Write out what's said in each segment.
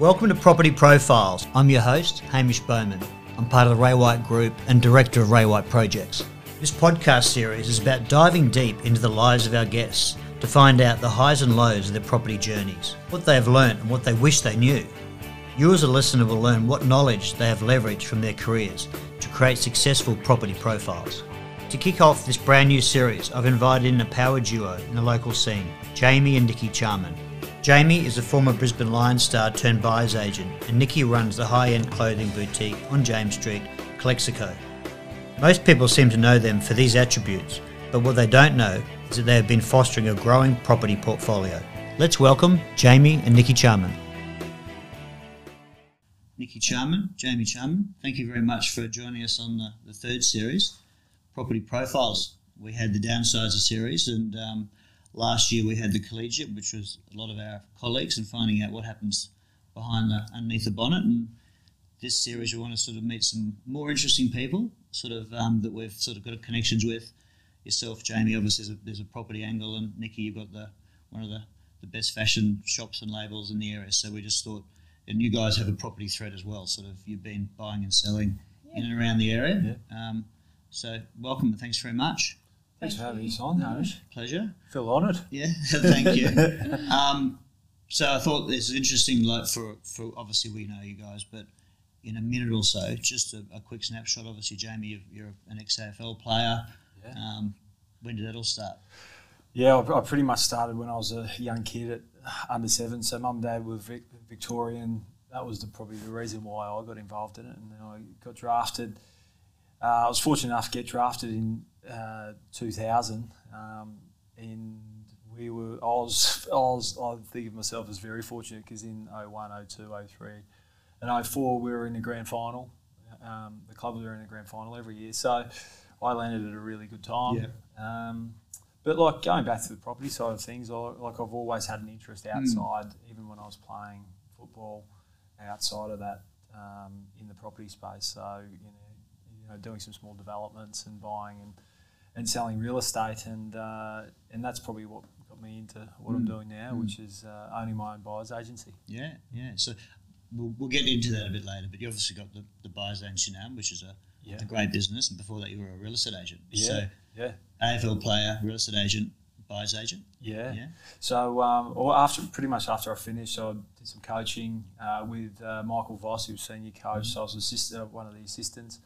Welcome to Property Profiles. I'm your host, Hamish Bowman. I'm part of the Ray White Group and director of Ray White Projects. This podcast series is about diving deep into the lives of our guests to find out the highs and lows of their property journeys, what they have learnt and what they wish they knew. You as a listener will learn what knowledge they have leveraged from their careers to create successful property profiles. To kick off this brand new series, I've invited in a power duo in the local scene, Jamie and Nikki Charman. Jamie is a former Brisbane Lions star turned buyer's agent, and Nikki runs the high end clothing boutique on James Street, Calexico. Most people seem to know them for these attributes, but what they don't know is that they have been fostering a growing property portfolio. Let's welcome Jamie and Nikki Charman. Nikki Charman, Jamie Charman, thank you very much for joining us on the, the third series, Property Profiles. We had the Downsizer series, and um, last year we had the collegiate, which was a lot of our colleagues and finding out what happens behind the underneath the bonnet. And this series, we want to sort of meet some more interesting people, sort of um, that we've sort of got connections with. Yourself, Jamie, obviously there's a, there's a property angle, and Nikki, you've got the one of the, the best fashion shops and labels in the area. So we just thought, and you guys have a property thread as well. Sort of you've been buying and selling yeah. in and around the area. Yeah. Um, so welcome and thanks very much. Thanks for having us on, Hamish. Pleasure. Feel honoured. Yeah, thank you. um, so I thought this is interesting, like for, for obviously we know you guys, but in a minute or so, just a, a quick snapshot. Obviously, Jamie, you're an ex AFL player. Yeah. Um, when did that all start? Yeah, I, I, pretty much started when I was a young kid at under seven. So mum and dad were Vic, Victorian. That was the, probably the reason why I got involved in it, and then I got drafted. Uh, I was fortunate enough to get drafted in uh, 2000, um, and we were. I was. I was. I think of myself as very fortunate because in 01, 02, 03, and 04 we were in the grand final. Um, the club were in the grand final every year, so I landed at a really good time. Yeah. Um, but like going back to the property side of things, I, like I've always had an interest hmm. outside, mm. even when I was playing football, outside of that um, in the property space. So you know, you know, doing some small developments and buying and and selling real estate, and uh, and that's probably what got me into what mm. I'm doing now, mm. which is uh, owning my own buyer's agency. Yeah, yeah. So we'll, we'll get into that a bit later, but you obviously got the, the buyer's agency now, which is a, yeah. a great business, and before that you were a real estate agent. Yeah, so yeah. AFL player, real estate agent, buyer's agent. Yeah. yeah. So, um, or after pretty much after I finished, I did some coaching uh, with uh, Michael Voss, who was senior coach. Mm-hmm. So I was assistant, one of the assistants.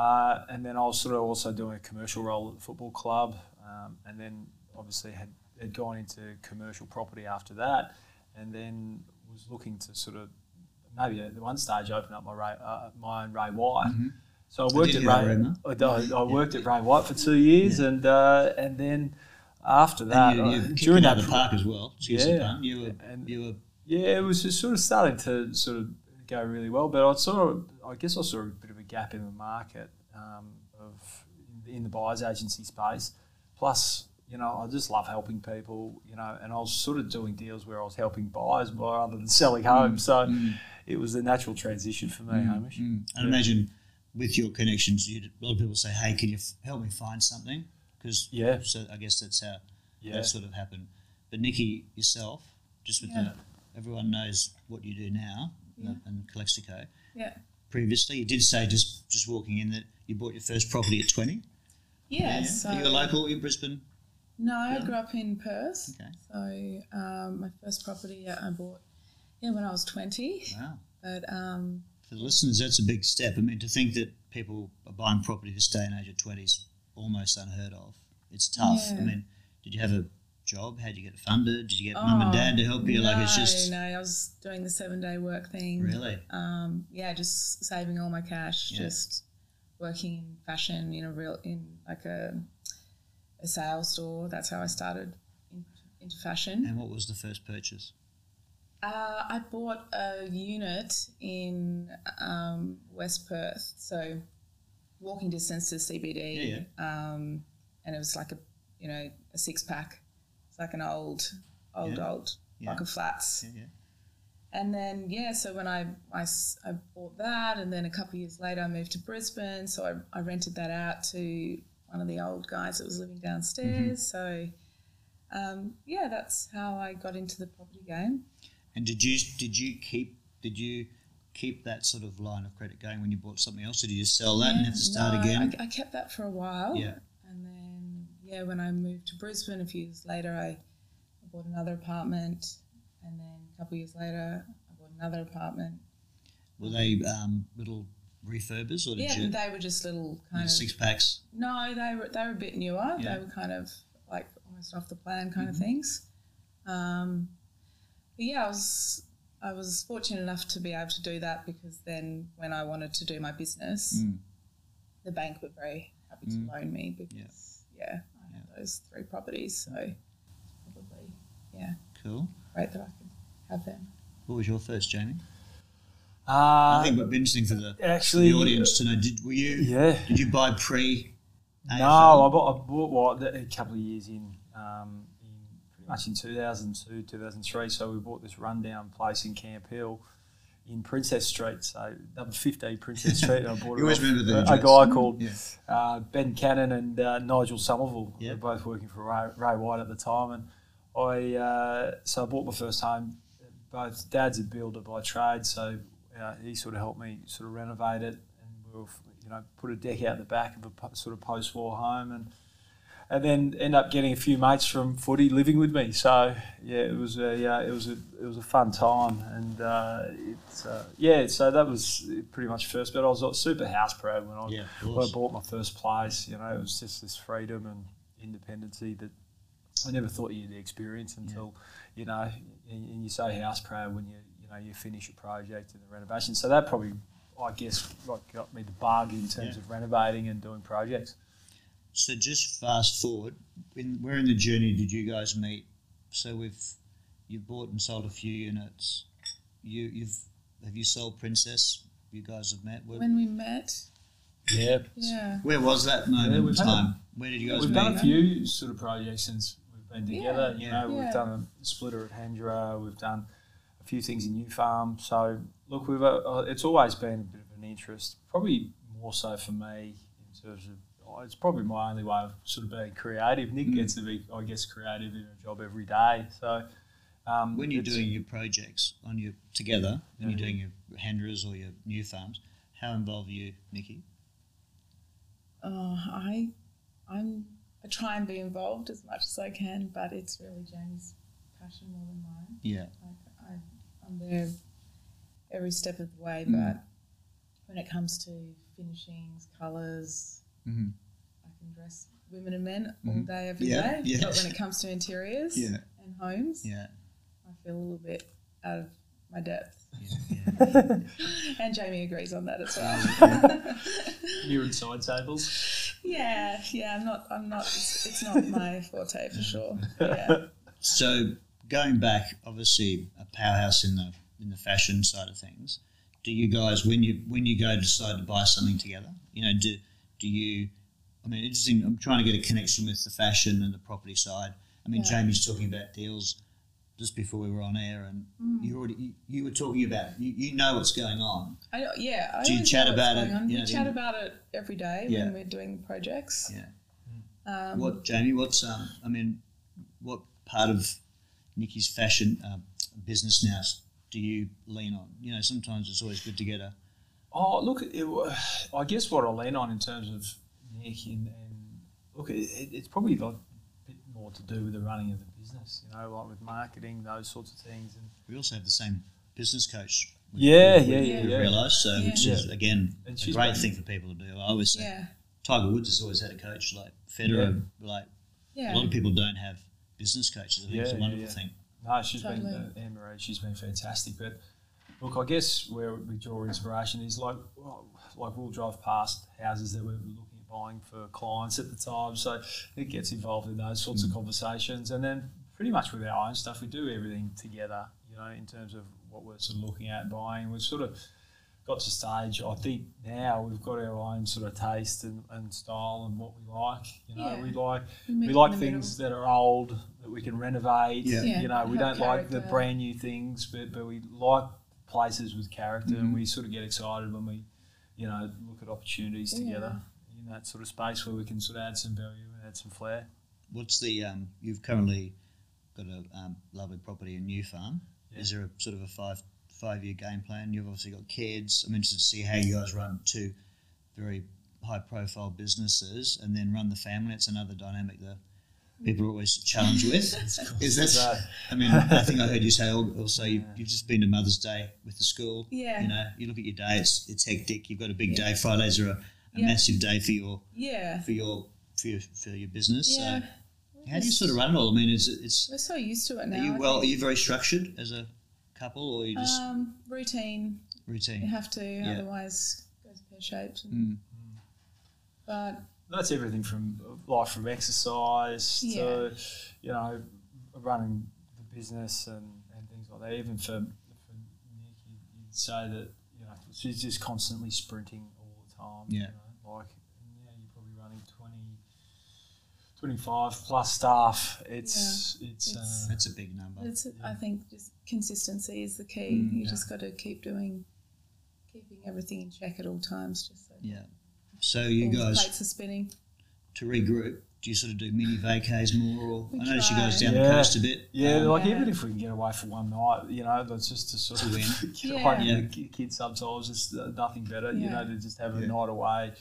Uh, and then I was sort of also doing a commercial role at the football club, um, and then obviously had, had gone into commercial property after that, and then was looking to sort of maybe at one stage open up my Ray, uh, my own Ray White. Mm-hmm. So I worked I at Ray. I, I, worked at Ray White for two years, yeah. and uh, and then after that, you, you during that the park as well. Yeah, you were, and, you were. Yeah, it was just sort of starting to sort of go really well, but I sort of, I guess I saw a bit of a gap in the market um, of in the buyers agency space. Plus, you know, I just love helping people, you know, and I was sort of doing deals where I was helping buyers rather than selling homes. Mm. So mm. it was a natural transition for me, mm. Hamish. Mm. And yeah. imagine with your connections, a lot of people say, "Hey, can you f- help me find something?" Because yeah, so I guess that's how yeah. that sort of happened. But Nikki, yourself, just with yeah. the, everyone knows what you do now yeah. and Calexico. Yeah. Previously, you did say just just walking in that you bought your first property at twenty. Yeah. So Are you a local in Brisbane? No, I grew up in Perth. Okay. So um, my first property I bought, yeah, when I was twenty. Wow. But um, for the listeners, that's a big step. I mean, to think that people are buying property this day and age at 20 is almost unheard of. It's tough. Yeah. I mean, did you have a job? How did you get funded? Did you get oh, mum and dad to help you? No, like it's just no. I was doing the seven day work thing. Really? Um, yeah, just saving all my cash, yeah. just working in fashion in a real in like a a sales store. That's how I started in, into fashion. And what was the first purchase? Uh, I bought a unit in um, West Perth, so walking distance to CBD. Yeah, yeah. Um, and it was like a, you know, a six pack. Like an old, old, yeah. old block of flats. And then yeah, so when I, I, I bought that, and then a couple of years later I moved to Brisbane, so I, I rented that out to one of the old guys that was living downstairs. Mm-hmm. So um, yeah, that's how I got into the property game. And did you did you keep did you keep that sort of line of credit going when you bought something else, or did you sell that yeah, and have to start no, again? I, I, kept that for a while. Yeah. Yeah, when I moved to Brisbane a few years later, I, I bought another apartment. And then a couple of years later, I bought another apartment. Were they um, little refurbers, or did yeah, you? they were just little kind of six packs. No, they were they were a bit newer. Yeah. They were kind of like almost off the plan kind mm-hmm. of things. Um, but yeah, I was I was fortunate enough to be able to do that because then when I wanted to do my business, mm. the bank were very happy mm. to loan me because yeah, yeah those three properties, so probably yeah, cool, great that I could have them. What was your first, Jamie? Uh, I think it would be interesting for the, actually, for the audience to know. Did were you? Yeah. Did you buy pre? No, I bought, I bought what a couple of years in, um, in pretty much in 2002, 2003. So we bought this rundown place in Camp Hill in Princess Street, so number 15 Princess Street. And I bought you always remember the a, a guy called yeah. uh, Ben Cannon and uh, Nigel Somerville. Yep. They're both working for Ray, Ray, White at the time, and I uh, so I bought my first home. Both dad's a builder by trade, so uh, he sort of helped me sort of renovate it, and we'll you know put a deck out the back of a sort of post-war home, and and then end up getting a few mates from footy living with me. So yeah, it was a yeah, it was a it was a fun time, and uh, it's uh, yeah. So that was pretty much first. But I was super house proud when I yeah, when I bought my first place. You know, it was just this freedom and independency that I never thought you'd experience until yeah. you know, and you say house proud when you you know you finish a project and the renovation. So that probably, I guess, like got me the bug in terms yeah. of renovating and doing projects. So just fast forward, in, where in the journey did you guys meet? So we've you've bought and sold a few units. You you've have you sold Princess? You guys have met. Where, when we met. Yeah. Yeah. Where was that moment yeah, in time? Where did you guys we've meet? done a few sort of projects since we've been together. Yeah. You know, yeah. we've done a splitter at Hendra. We've done a few things in New Farm. So look, we've uh, it's always been a bit of an interest, probably more so for me in terms of. Oh, it's probably my only way of sort of being creative. Nick mm. gets to be, I guess, creative in a job every day. So um, when you're doing your projects on your together, when yeah. you're doing your Hendras or your new farms, how involved are you, Nikki? Uh, I, I'm I try and be involved as much as I can, but it's really Jamie's passion more than mine. Yeah. Like, I'm there every step of the way, mm. but when it comes to finishings, colors mm-hmm. I can dress women and men all mm-hmm. day, every yeah, day. Yeah. But when it comes to interiors yeah. and homes, yeah. I feel a little bit out of my depth. Yeah, and Jamie agrees on that as well. Mirrored and side tables. Yeah, yeah. I'm not. I'm not. It's, it's not my forte for sure. Yeah. So going back, obviously a powerhouse in the in the fashion side of things. Do you guys, when you when you go decide to buy something together, you know, do do you? I mean, interesting. I'm trying to get a connection with the fashion and the property side. I mean, yeah. Jamie's talking about deals just before we were on air, and mm. you already you, you, were talking about you, you know what's going on. I, yeah, I do you chat about it? You know, we chat about it every day yeah. when we're doing projects. Yeah. Um, what Jamie? What's um? I mean, what part of Nikki's fashion uh, business now do you lean on? You know, sometimes it's always good to get a. Oh, look, it, I guess what I lean on in terms of Nick and, and look, it, it's probably got a bit more to do with the running of the business. You know, like with marketing, those sorts of things. And we also have the same business coach. Yeah, yeah, yeah, yeah. Realised so, yeah. which is again a great been, thing for people to do. I always say yeah. Tiger Woods has always had a coach like Federer. Like a lot of people don't have business coaches. I think it's a wonderful thing. No, she's totally. been uh, Anne Marie. She's been fantastic. But look, I guess where we draw inspiration is like like we'll drive past houses that we're looking at buying for clients at the time. So it gets involved in those sorts mm. of conversations, and then pretty much with our own stuff, we do everything together. You know, in terms of what we're sort of looking at buying, we've sort of got to stage. I think now we've got our own sort of taste and, and style and what we like. You know, yeah. we like we, we like things middle. that are old that we can renovate. Yeah. yeah. You know, we don't character. like the brand new things, but but we like places with character, mm-hmm. and we sort of get excited when we, you know, look at opportunities together yeah. in that sort of space where we can sort of add some value and add some flair. What's the um, you've currently got a um, lovely property in New Farm. Is there a sort of a five five year game plan. You've obviously got kids. I'm interested to see how you guys run two very high profile businesses and then run the family. It's another dynamic that people are always challenged with. Is that? I mean, I think I heard you say also you've, you've just been to Mother's Day with the school. Yeah. You know, you look at your day; it's it's hectic. You've got a big yeah. day. Fridays are a, a yeah. massive day for your yeah for your for your, for your business. Yeah. So how do you sort of run it all? I mean, is it, it's we're so used to it now. Are you, well, are you very structured as a couple, or you just um, routine? Routine. You have to, yeah. otherwise it goes pear shaped. Mm. But that's everything from life, from exercise yeah. to you know running the business and, and things like that. Even for, for Nick, you'd say that you know she's just constantly sprinting all the time. Yeah. You know, like now you're probably running 20, 25 plus staff. It's yeah. it's it's, uh, it's, a big number. It's a, I think just consistency is the key. Mm, you yeah. just got to keep doing, keeping everything in check at all times. Just so yeah. So you all guys plates are spinning. to regroup. Do you sort of do mini vacays more, or We I notice you guys try. down the coast a bit. yeah, Um, like Yeah. even if we can get away for one night, you know, that's just to sort To of win. get Yeah. away Yeah. from the kids sometimes. It's uh, nothing better, you know, to just have a night away,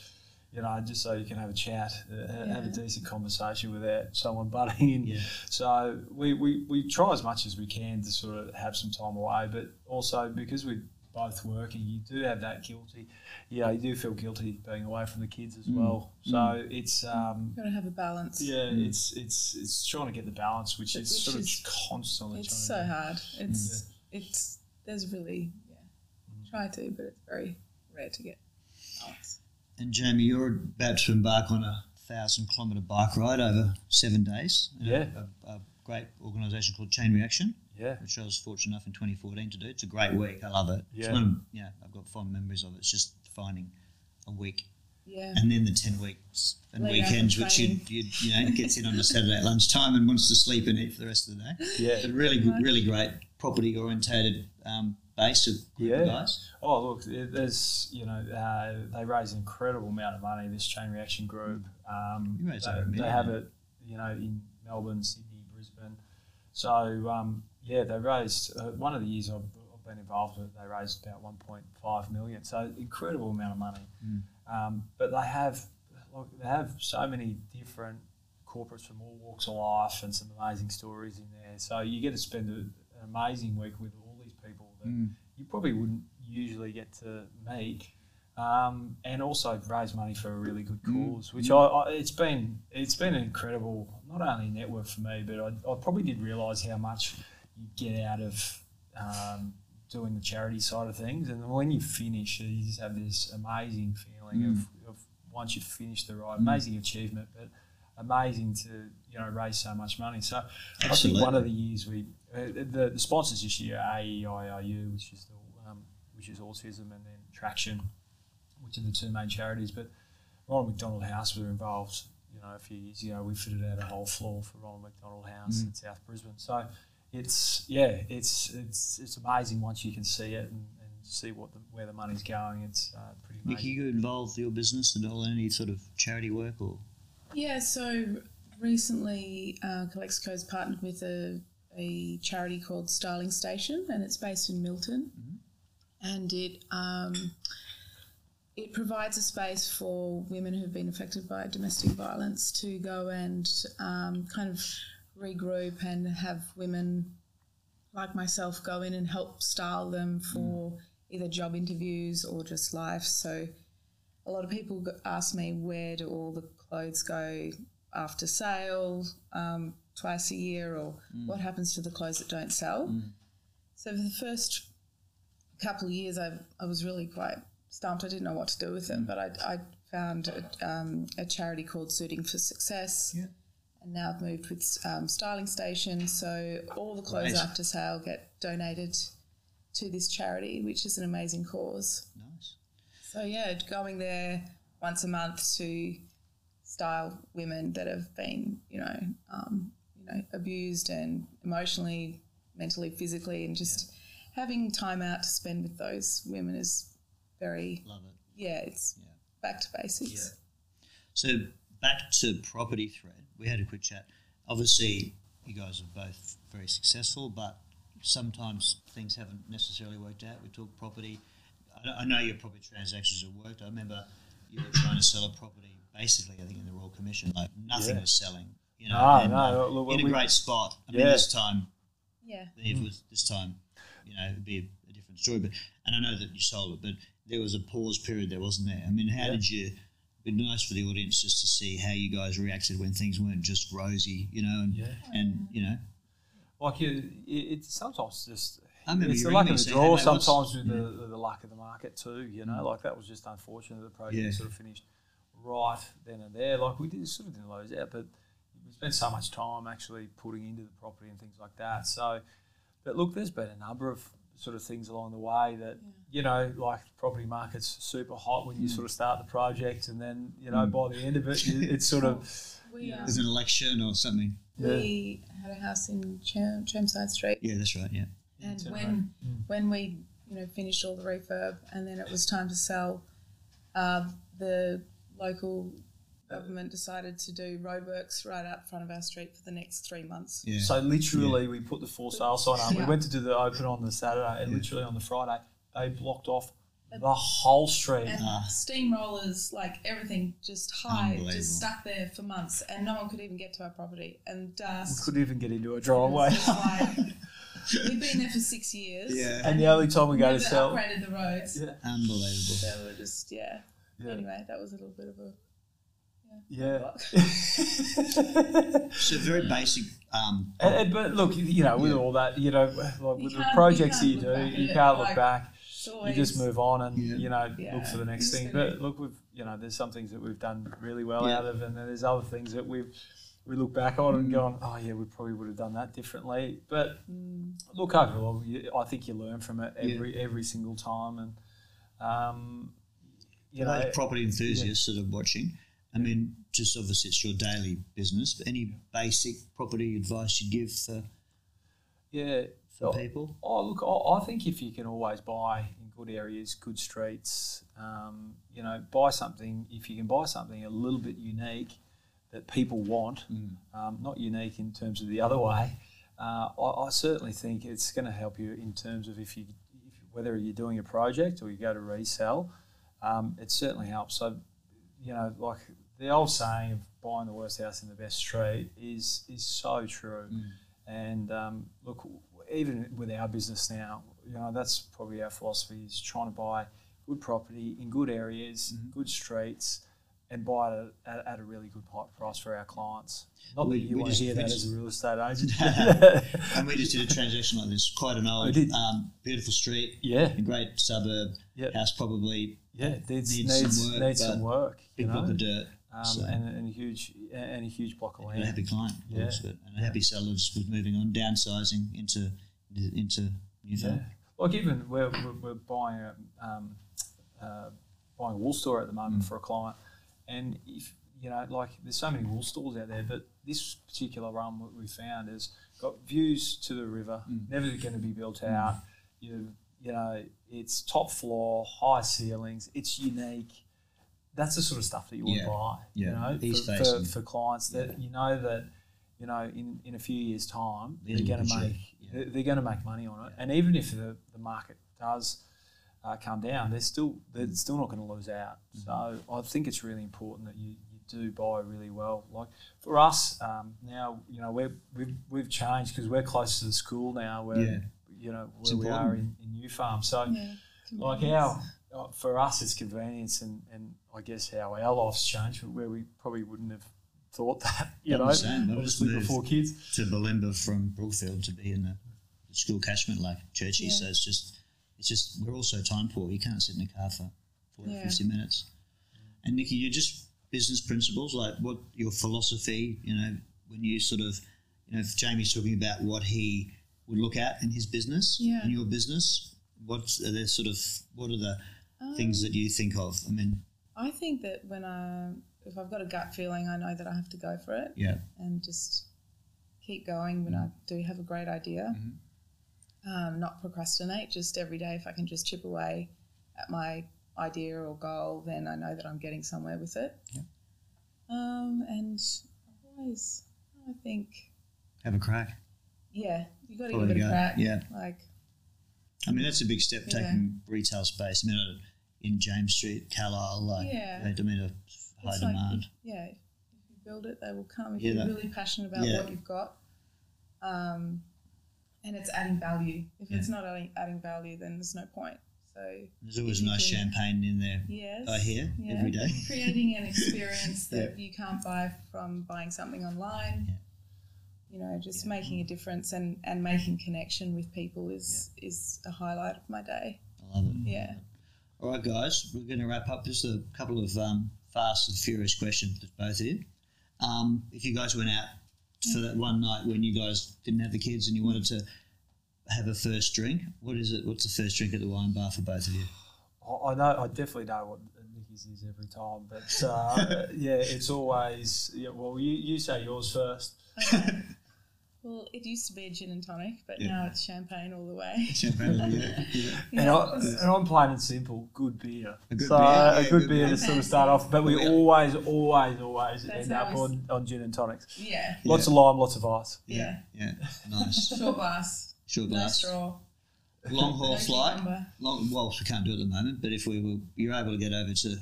you know, just so you can have a chat, uh, have a decent conversation without someone butting in. Yeah. So we, we, we try as much as we can to sort of have some time away, but also because we're both working, you do have that guilty, you know, you do feel guilty being away from the kids as Mm. well. So it's, um, Got to have a balance. yeah, Mm. it's it's it's trying to get the balance, which is Which sort is- of constantly. It's trying so to hard. It's it's there's really yeah. Try to, but it's very rare to get balance. And Jamie, you're about to embark on a thousand kilometre bike ride over seven days. in a- Yeah. A, a great organisation called Chain Reaction, Yeah, which I was fortunate enough in 2014 to do. It's a great week. I love it. It's Yeah. one of, yeah, I've got fond memories of it. It's just finding a week Yeah. and then the 10 weeks and Lead up weekends, which you, training. you, you know, gets in on a Saturday at lunchtime and wants to sleep and eat for the rest of the day. yeah. But really, good, really great property orientated um, base of group of Yeah. guys. Oh, look, there's you know uh, they raise an incredible amount of money. This chain reaction group, um, You raise they, over they have it, you know, in Melbourne, Sydney, Brisbane. So um, yeah, they raised uh, one of the years I've, I've been involved with. They raised about 1.5 million. So incredible amount of money. Mm. Um, but they have they have so many different corporates from all walks of life and some amazing stories in there. So you get to spend a, an amazing week with all these people that Mm. you probably wouldn't usually get to meet. Um, and also raise money for a really good Mm. cause, which I, I it's been it's been an incredible not only network for me, but I, I probably did realise how much you get out of um, doing the charity side of things. And when you finish, you just have this amazing feeling Mm. of, of once you've finished the ride, amazing achievement, but amazing to you know raise so much money. So I think one of the years we uh, the, the sponsors this year are AEIOU, which is the um, which is autism, and then Traction, which are the two main charities. But Ronald McDonald House were involved. You know, a few years ago, we fitted out a whole floor for Ronald McDonald House Mm. in South Brisbane. So it's yeah, it's it's it's amazing once you can see it and, and see what the, where the money's going. It's uh, pretty Nick, amazing. you involved your business in all any sort of charity work or Yeah, so recently uh, Calexico's partnered with a, a charity called Styling Station, and it's based in Milton, and it um, it provides a space for women who've been affected by domestic violence to go and um, kind of regroup and have women like myself go in and help style them for either job interviews or just life. So a lot of people ask me where do all the clothes go after sale um, twice a year or what happens to the clothes that don't sell. So for the first couple of years, I, I was really quite stumped. I didn't know what to do with them, but I, I found a, um, a charity called Suiting for Success. Yeah. And now I've moved with um, Styling Station, so all the clothes after sale get donated to this charity, which is an amazing cause. nice. So yeah, going there once a month to style women that have been, you know, um, you know, abused and emotionally, mentally, physically, and just having time out to spend with those women is very, Love it. yeah, it's Yeah. back to basics. Yeah. So back to property thread. We had a quick chat. Obviously, you guys are both very successful, but sometimes things haven't necessarily worked out. We talk property. I, I know your property transactions have worked. I remember you were trying to sell a property, basically, I think in the Royal Commission, like nothing Yeah. was selling. You know, No, and, no, uh, look, in a we- great spot. I mean, this time, Yeah. if it was this time, you know, it'd be a, a different story. But and I know that you sold it, but there was a pause period there, wasn't there? I mean, how Yeah. did you? It'd be nice for the audience just to see how you guys reacted when things weren't just rosy, you know, and Yeah. and you know, Like you, it's sometimes just it's the luck of the draw. "Hey, sometimes with Yeah. the, the luck of the market too. You know, mm. like that was just unfortunate. The project Yeah. sort of finished right then and there. Like we did sort of didn't lose out, but we spent so much time actually putting into the property and things like that. So, but look, there's been a number of sort of things along the way that you know, like property market's super hot when you Mm. sort of start the project, and then you know by the end of it, it's sort of We, um, there's an election or something. we had a house in Cherm- Chermside Street, Yeah, that's right. Yeah, and Turn when when we you know finished all the refurb, and then it was time to sell, uh, the local government decided to do roadworks right out front of our street for the next three months. yeah. So literally, we put the for sale sign up. We went to do the open on the Saturday, and literally on the Friday, they blocked off the whole street. And Ah. steamrollers, like everything, just high, just stuck there for months, and no one could even get to our property. And We couldn't even get into a driveway. like- we've been there for six years. Yeah. And the only time we go to never sell, upgraded the roads. Yeah. unbelievable. So we're just yeah. Yeah. Anyway, that was a little bit of a yeah. So very basic. Um, And- and- but look, you know, with Yeah. all that, you know, like with the can't- projects that you you do, back you it, can't look like- back. It's You just move on and Yeah. you know Yeah. look for the next Just thing. gonna- But look, we've you know, there's some things that we've done really well Yeah. out of, and then there's other things that we've we look back on and gone, oh yeah, we probably would have done that differently. But Mm, look overall, you, I think you learn from it Yeah. every every single time, and um, you you know, know, property enthusiasts that are watching. I mean, just obviously it's your daily business. But any basic property advice you'd give for, yeah. for Oh, people? Oh, look, I, I think if you can always buy in good areas, good streets, um, you know, buy something, if you can buy something a little bit unique that people want, Mm. um, not unique in terms of the other way, uh, I, I certainly think it's going to help you in terms of if you, if, whether you're doing a project or you go to resell, um, it certainly helps. So, you know, like the old saying of buying the worst house in the best street is is so true. Mm. And um, look, even with our business now, you know, that's probably our philosophy is trying to buy good property in good areas, Mhm. good streets, and buy it at, at a really good price for our clients. Not We- that you want just- to hear that just- as a real estate agent. And we just did a transaction like this. Quite an old, um, beautiful street, yeah, a great suburb. Yeah. House probably yeah, it needs, Needs needs, some work, needs some work. big know? block of dirt. um, so- and, and a huge and a huge block of And a happy client, Yeah. and a happy sellers with moving on, downsizing into into new Yeah. Like even we're, we're, we're buying a um, uh, buying a wool store at the moment Mm. for a client, and if you know, like there's so many wool stores out there, but this particular one what we found has got views to the river, Mm. never going to be built out. You you know, it's top floor, high ceilings, it's unique. That's the sort of stuff that you want Yeah. to buy. Yeah. You know, for, for, for clients that you know that you know in, in a few years' time Yeah, they're going to make Yeah. they're, they're going to make money on it. And even if the, the market does uh, come down, they're still they're still not going to lose out. Mm-hmm. So I think it's really important that you, you do buy really well. Like for us um, now, you know we're, we've we've changed because we're close to the school now. Where Yeah. You know where we are in, in New Farm. So yeah. like our uh, for us it's convenience and, and I guess how our life's changed where we probably wouldn't have thought that you I'm know the same. I obviously moved. before kids to Bulimba from Brookfield to be in the, the school catchment like Churchie. Yeah. So it's just, it's just, we're all so time poor. You can't sit in a car for 40, Yeah. 50 minutes. And Nikki, you're just business principles, like what your philosophy, you know, when you sort of, you know, if Jamie's talking about what he would look at in his business, Yeah. in your business, what's are there sort of, what are the things Um, that you think of? I mean, I think that when I, if I've got a gut feeling, I know that I have to go for it yeah, and just keep going when I do have a great idea. Mhm. Um, not procrastinate. Just every day, if I can just chip away at my idea or goal, then I know that I'm getting somewhere with it. Yeah. Um, and always, I think, have a crack. Yeah, you got to give it a go, crack. yeah. like I mean, that's a big step Yeah. taking retail space. I mean, in James Street, Carlisle, like, Yeah. they demand a high it's like, demand. yeah, if you build it, they will come. If Yeah, you're that- really passionate about what you've got, um, and it's adding value. If it's not adding, adding value, then there's no point. So There's always nice can- champagne in there. Yes. I hear every day. Creating an experience that you can't buy from buying something online. Yeah. You know, just Yeah. making a difference and, and making connection with people is is a highlight of my day. I love it. Yeah. All right, guys, we're going to wrap up. Just a couple of um, fast and furious questions for both of you. Um, if you guys went out for that one night when you guys didn't have the kids and you wanted to have a first drink, what is it? What's the first drink at the wine bar for both of you? I I know, I definitely know what Nikki's is every time, but uh, yeah, it's always yeah. Well, you, you say yours first. Okay. well, it used to be a gin and tonic, but Yeah. now it's champagne all the way. Champagne, yeah. yeah. And, I, and I'm plain and simple, good beer. A good so beer, a good good beer beer. to sort of start off, but we Yeah. always, always, always That's end up on, on gin and tonics. Yeah. Lots of lime, lots of ice. Yeah. Yeah, nice. Short glass. Short No glass. straw. Long haul No flight. cucumber. Long, well, we can't do it at the moment, but if we were, you're able to get over to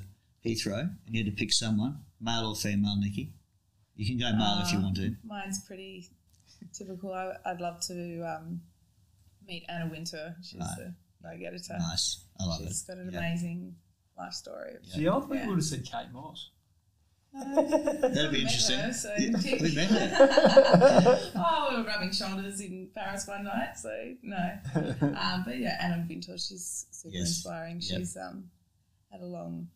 Heathrow and you had to pick someone, male or female, Nikki, you can go male if you Uh, want to. Mine's pretty typical. I, I'd love to um, meet Anna Wintour. She's Right. the go-getter. Nice. I love She's it. She's got an Yeah. amazing life story. Yeah. See, I thought Yeah. you would have said Kate Moss. That'd be interesting. her, so Yeah, we met her. oh, we were rubbing shoulders in Paris one night, so no. Um, but yeah, Anna Wintour, she's super Yes. inspiring. Yep. She's um, had a long,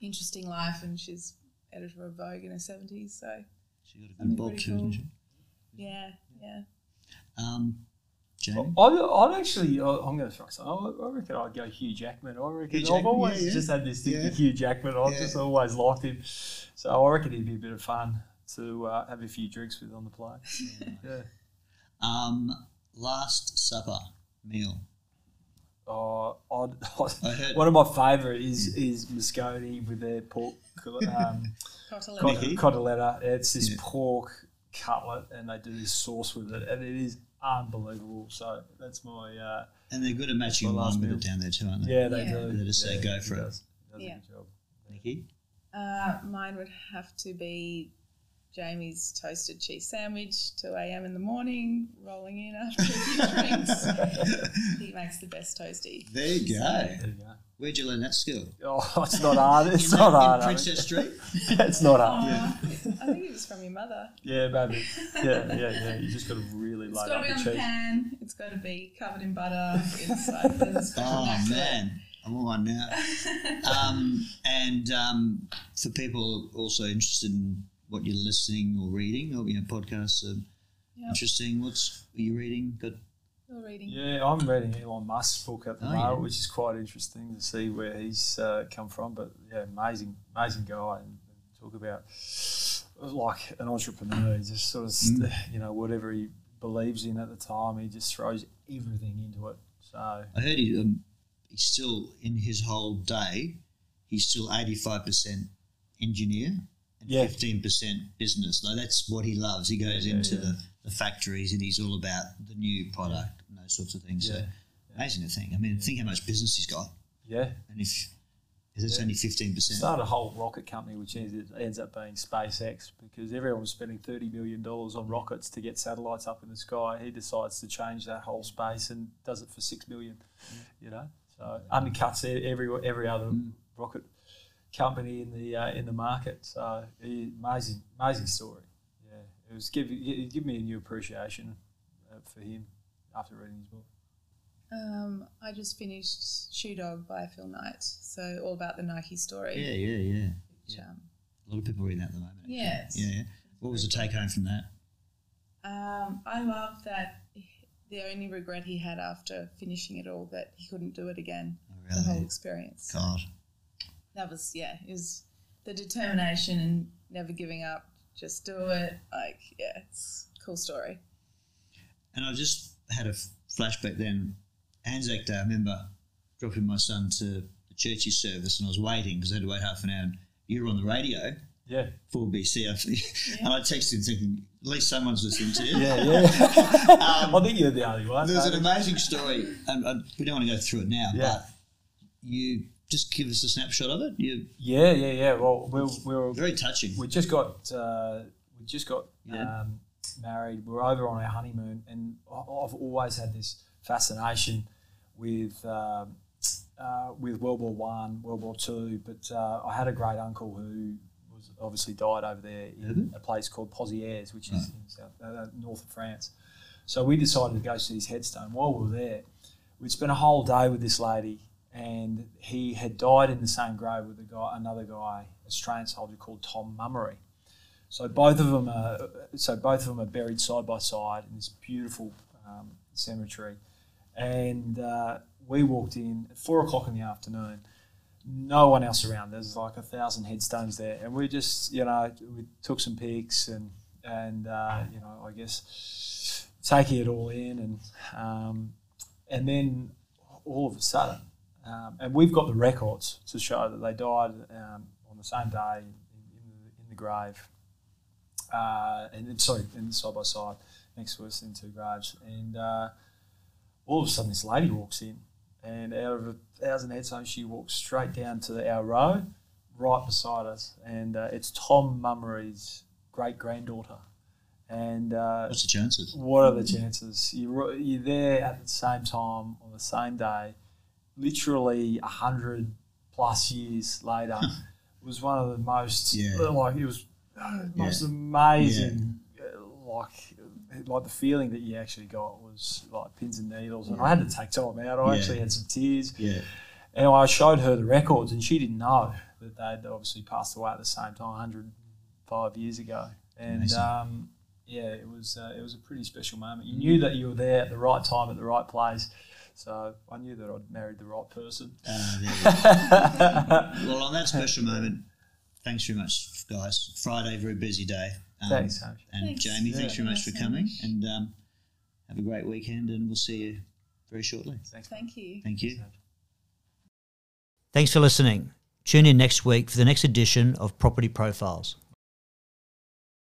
interesting life, and she's editor of Vogue in her seventies. So She got a That'd good be bob too, cool. didn't she? Yeah, yeah. Um, Jamie? I'd, I'd actually, I- I'm going to throw something. I I reckon I'd go Hugh Jackman. I reckon Hugh I've always yeah, yeah. just had this thing Yeah. for Hugh Jackman. I've Yeah. just always liked him. So I reckon he'd be a bit of fun to uh, have a few drinks with on the plane. yeah. Um, last supper meal. Oh, I'd, I heard- one of my favourite is is Moscone with their pork um, Cotillette. cot- Mickey? It's this Yeah. pork cutlet, and they do this sauce with it, and it is unbelievable. So that's my uh, And they're good at matching My last wine with meal. it down there too, aren't they? yeah. They Yeah. do. They just say go he for it. does. Does Yeah. a good job. Nikki? Uh, mine would have to be Jamie's toasted cheese sandwich, 2 a.m. in the morning, rolling in after a few drinks. he makes the best toasty. There you go. So- There you go. Where'd you learn that skill? Oh, it's not hard. It's not in hard. I Princess Street? think. it's not hard. Aw, I think it was from your mother. Yeah, maybe. Yeah, yeah, yeah. You just got to really It's load got up to be on the cheese. pan. It's got to be covered in butter. It's like there's Oh, knack man. I'm on one now. Um, and um, for people also interested in what you're listening or reading, or you know, podcasts are Yep. interesting. What's are you reading? Got You're reading. Yeah, I'm reading Elon Musk's book at the Oh, moment, yeah. which is quite interesting to see where he's uh, come from. But yeah, amazing, amazing guy, and, and talk about like an entrepreneur. He just sort of, Mm. you know, whatever he believes in at the time, he just throws everything into it. So I heard he, um, he's still in his whole day. He's still eighty five percent engineer and Yeah. fifteen percent business. Like that's what he loves. He goes Yeah, into yeah. The, the factories and he's all about the new product and those sorts of things. So Yeah. amazing to think. I mean, think how much business he's got, yeah, and if if it's only fifteen percent. started a whole rocket company, which ends, ends up being SpaceX, because everyone was spending thirty million dollars on rockets to get satellites up in the sky. He decides to change that whole space and does it for six million. You know, so undercuts every every other Mm. rocket company in the uh, in the market. So amazing, amazing story. Yeah, it was give it give me a new appreciation uh, for him after reading his book. Um, I just finished Shoe Dog by Phil Knight. So all about the Nike story. Yeah, yeah, yeah. Which, um, A lot of people reading that at the moment. actually. Yes. Yeah, yeah. What was the take home from that? um, I love that the only regret he had after finishing it all that he couldn't do it again. Oh, The whole experience. God. That was yeah. It was the determination and never giving up. Just do it. Like yeah, it's a cool story. And I just had a flashback then. Anzac Day, I remember dropping my son to the Churchie service and I was waiting because I had to wait half an hour. And you were on the radio Yeah. 4BC. Yeah. And I texted him thinking, at least someone's listening to you. Yeah, yeah. um, I think you're the only one. There's an amazing story, and, and, we don't want to go through it now, yeah. but you just give us a snapshot of it. You, yeah, yeah, yeah. Well, we we're very touching. We just got uh, we just got yeah. um, married. We are over on our honeymoon, and I've always had this fascination with. Um, uh, with World War One, World War Two, but uh, I had a great uncle who was obviously died over there in mm-hmm. a place called Pozières, which is in south, uh, north of France. So we decided to go see his headstone. While we were there, we'd spent a whole day with this lady, and he had died in the same grave with a guy, another guy, Australian soldier called Tom Mummery. So both of them are so both of them are buried side by side in this beautiful um, cemetery, and uh, we walked in at four o'clock in the afternoon. No one else around. There's like a thousand headstones there, and we just, you know, we took some pics and and uh, you know, I guess taking it all in, and um, and then all of a sudden, um, and we've got the records to show that they died um, on the same day in, in, in the, grave, uh, and sorry, in side by side next to us in two graves, and uh, all of a sudden this lady walks in and out of a thousand headstones, she walks straight down to our row, right beside us, and uh, it's Tom Mummery's great granddaughter. And uh, what's the chances? What are the chances? You're, you're there at the same time on the same day, literally a hundred plus years later. it was one of the most yeah. like it was most yeah. amazing, like like the feeling that you actually got was like pins and needles, and I had to take time out. I actually had some tears. Yeah. And I showed her the records, and she didn't know that they'd obviously passed away at the same time, 105 years ago. And um, yeah, it was uh, it was a pretty special moment. You knew that you were there at the right time at the right place. So I knew that I'd married the right person. Uh, well, on that special moment, thanks very much, guys. Friday, very busy day. Um, thanks, And thanks. Jamie, yeah. thanks very much for coming. And um, have a great weekend, and we'll see you very shortly. Thanks. Thank you. Thank you. Thanks for listening. Tune in next week for the next edition of Property Profiles.